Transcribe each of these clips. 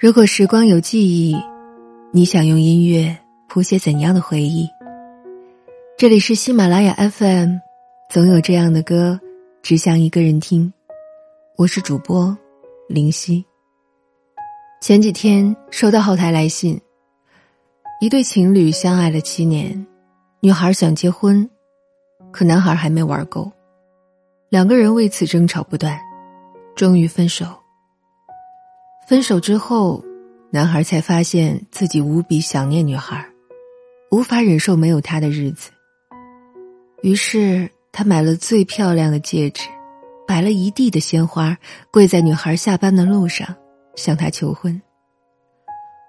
如果时光有记忆，你想用音乐谱写怎样的回忆？这里是喜马拉雅 FM，总有这样的歌，只想一个人听。我是主播林夕。前几天收到后台来信，一对情侣相爱了七年，女孩想结婚，可男孩还没玩够，两个人为此争吵不断，终于分手。分手之后，男孩才发现自己无比想念女孩，无法忍受没有她的日子。于是他买了最漂亮的戒指，摆了一地的鲜花，跪在女孩下班的路上向她求婚。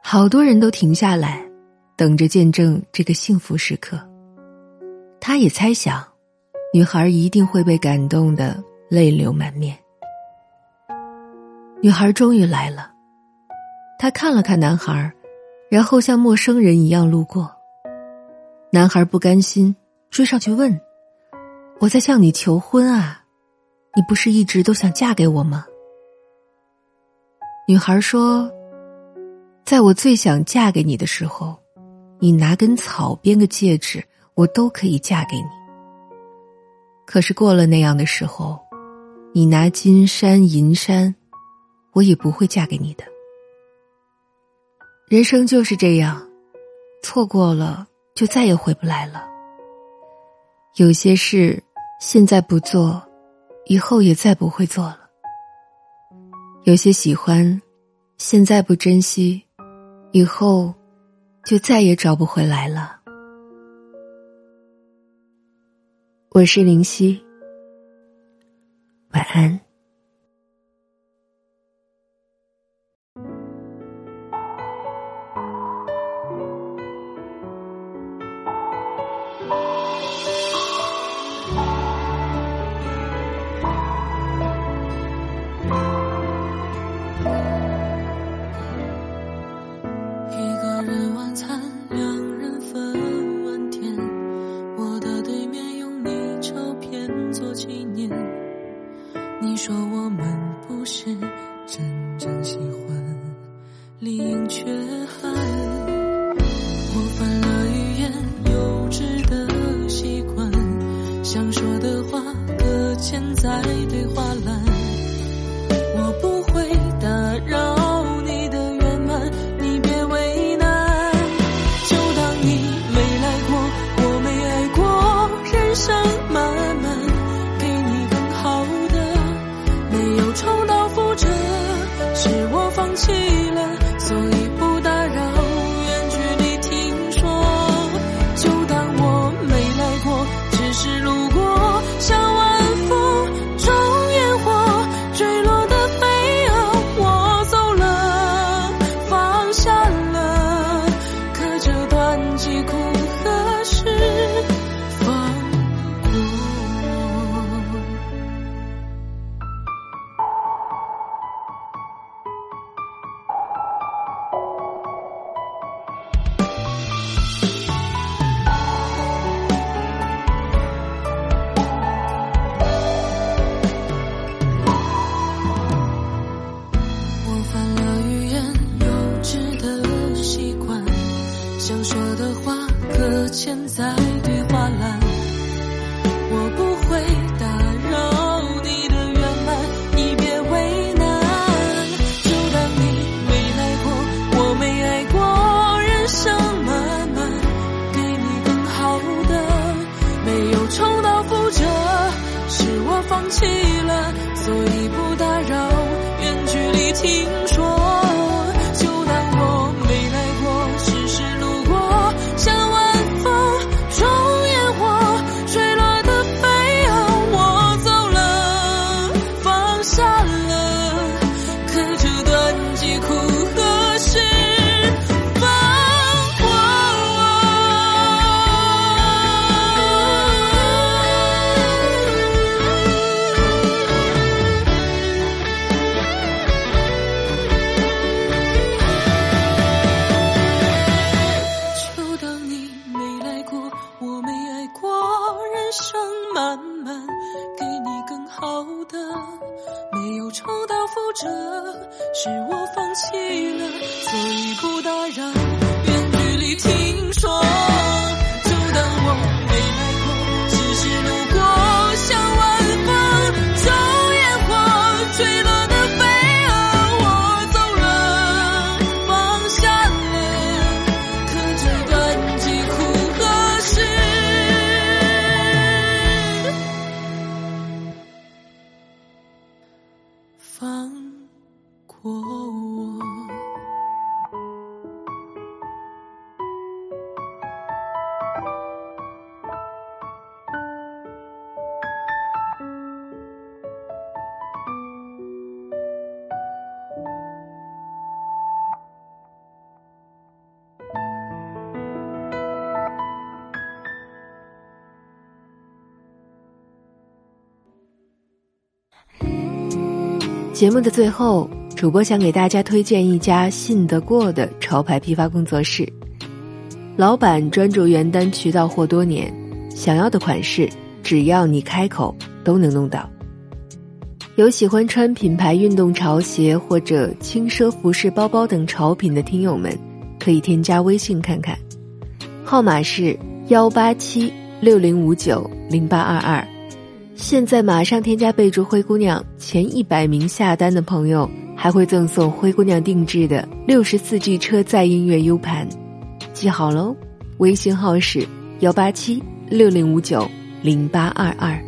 好多人都停下来，等着见证这个幸福时刻。他也猜想，女孩一定会被感动的泪流满面。女孩终于来了，她看了看男孩，然后像陌生人一样路过。男孩不甘心，追上去问：“我在向你求婚啊，你不是一直都想嫁给我吗？”女孩说：“在我最想嫁给你的时候，你拿根草编个戒指，我都可以嫁给你。可是过了那样的时候，你拿金山银山。”我也不会嫁给你的。人生就是这样，错过了就再也回不来了。有些事现在不做，以后也再不会做了。有些喜欢，现在不珍惜，以后就再也找不回来了。我是林夕，晚安。纪念，你说我们不是放弃了，所以不打扰，远距离听说。节目的最后，主播想给大家推荐一家信得过的潮牌批发工作室。老板专注原单渠道货多年，想要的款式只要你开口都能弄到。有喜欢穿品牌运动潮鞋或者轻奢服饰包包等潮品的听友们，可以添加微信看看，号码是幺八七六零五九零八二二。现在马上添加备注“灰姑娘”，前一百名下单的朋友还会赠送灰姑娘定制的六十四 G 车载音乐 U 盘，记好喽，微信号是幺八七六零五九零八二二。